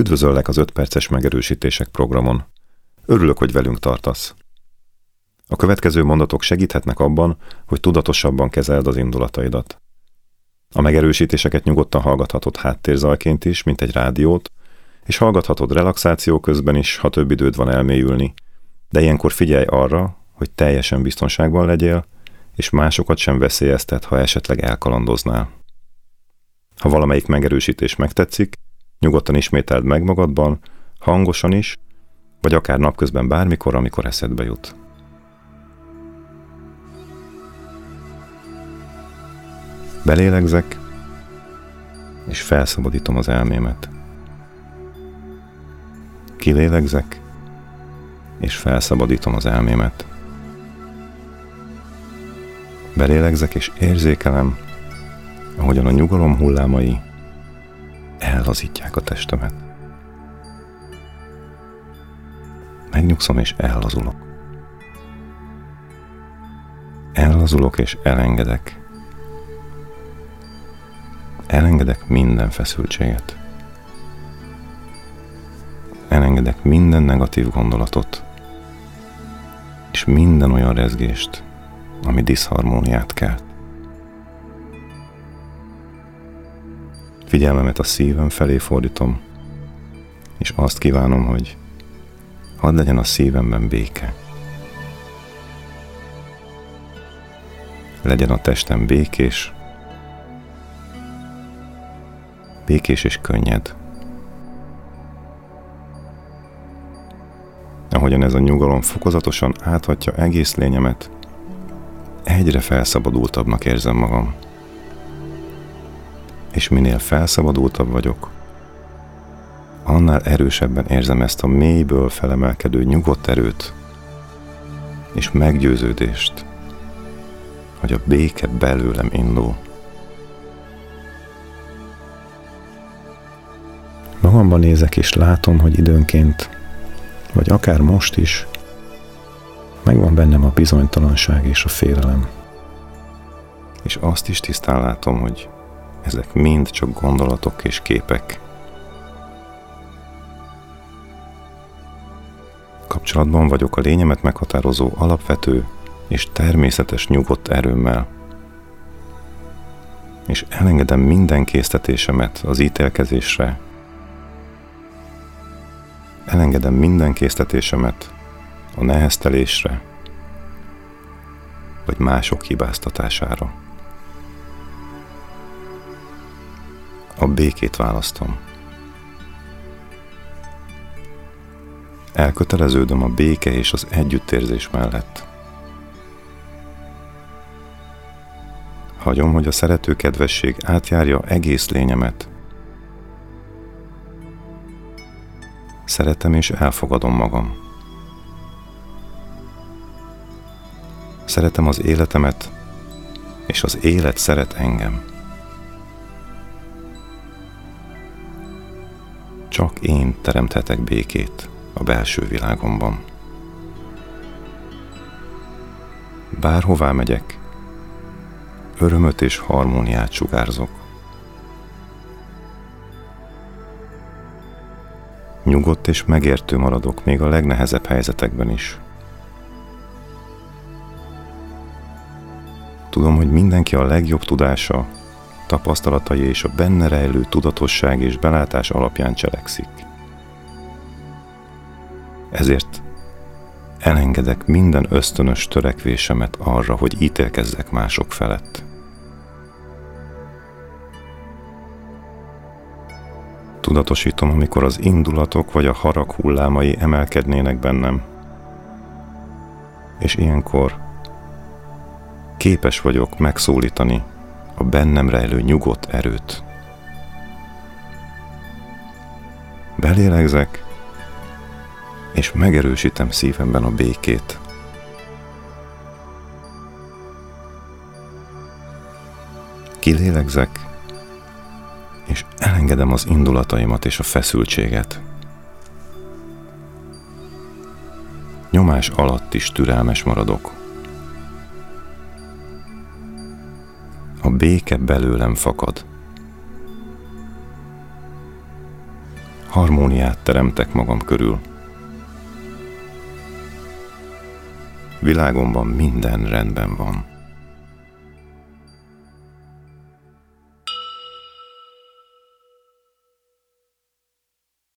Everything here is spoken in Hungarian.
Üdvözöllek az 5 perces megerősítések programon. Örülök, hogy velünk tartasz. A következő mondatok segíthetnek abban, hogy tudatosabban kezeld az indulataidat. A megerősítéseket nyugodtan hallgathatod háttérzajként is, mint egy rádiót, és hallgathatod relaxáció közben is, ha több időd van elmélyülni, de ilyenkor figyelj arra, hogy teljesen biztonságban legyél, és másokat sem veszélyeztet, ha esetleg elkalandoznál. Ha valamelyik megerősítés megtetszik, nyugodtan ismételd meg magadban, hangosan is, vagy akár napközben bármikor, amikor eszedbe jut. Belélegzek, és felszabadítom az elmémet. Kilélegzek, és felszabadítom az elmémet. Belélegzek, és érzékelem, ahogyan a nyugalom hullámai ellazítják a testemet. Megnyugszom és ellazulok. Ellazulok és elengedek. Elengedek minden feszültséget. Elengedek minden negatív gondolatot, és minden olyan rezgést, ami diszharmóniát kelt. Figyelmemet a szívem felé fordítom, és azt kívánom, hogy hadd legyen a szívemben béke. Legyen a testem békés, békés és könnyed. Ahogyan ez a nyugalom fokozatosan áthatja egész lényemet, egyre felszabadultabbnak érzem magam. És minél felszabadultabb vagyok, annál erősebben érzem ezt a mélyből felemelkedő nyugodt erőt és meggyőződést, hogy a béke belőlem indul. Magamban nézek és látom, hogy időnként, vagy akár most is, megvan bennem a bizonytalanság és a félelem. És azt is tisztán látom, hogy ezek mind csak gondolatok és képek. Kapcsolatban vagyok a lényemet meghatározó alapvető és természetes nyugodt erőmmel. És elengedem minden késztetésemet az ítélkezésre, elengedem minden késztetésemet a neheztelésre, vagy mások hibáztatására. A békét választom. Elköteleződöm a béke és az együttérzés mellett. Hagyom, hogy a szerető kedvesség átjárja egész lényemet. Szeretem és elfogadom magam. Szeretem az életemet, és az élet szeret engem. Csak én teremthetek békét a belső világomban. Bárhová megyek, örömöt és harmóniát sugárzok. Nyugodt és megértő maradok még a legnehezebb helyzetekben is. Tudom, hogy mindenki a legjobb tudása, tapasztalatai és a benne rejlő tudatosság és belátás alapján cselekszik. Ezért elengedek minden ösztönös törekvésemet arra, hogy ítélkezzek mások felett. Tudatosítom, amikor az indulatok vagy a harag hullámai emelkednének bennem. És ilyenkor képes vagyok megszólítani a bennem rejlő nyugodt erőt. Belélegzek, és megerősítem szívemben a békét. Kilélegzek, és elengedem az indulataimat és a feszültséget. Nyomás alatt is türelmes maradok. Béke belőlem fakad. Harmóniát teremtek magam körül. Világomban minden rendben van.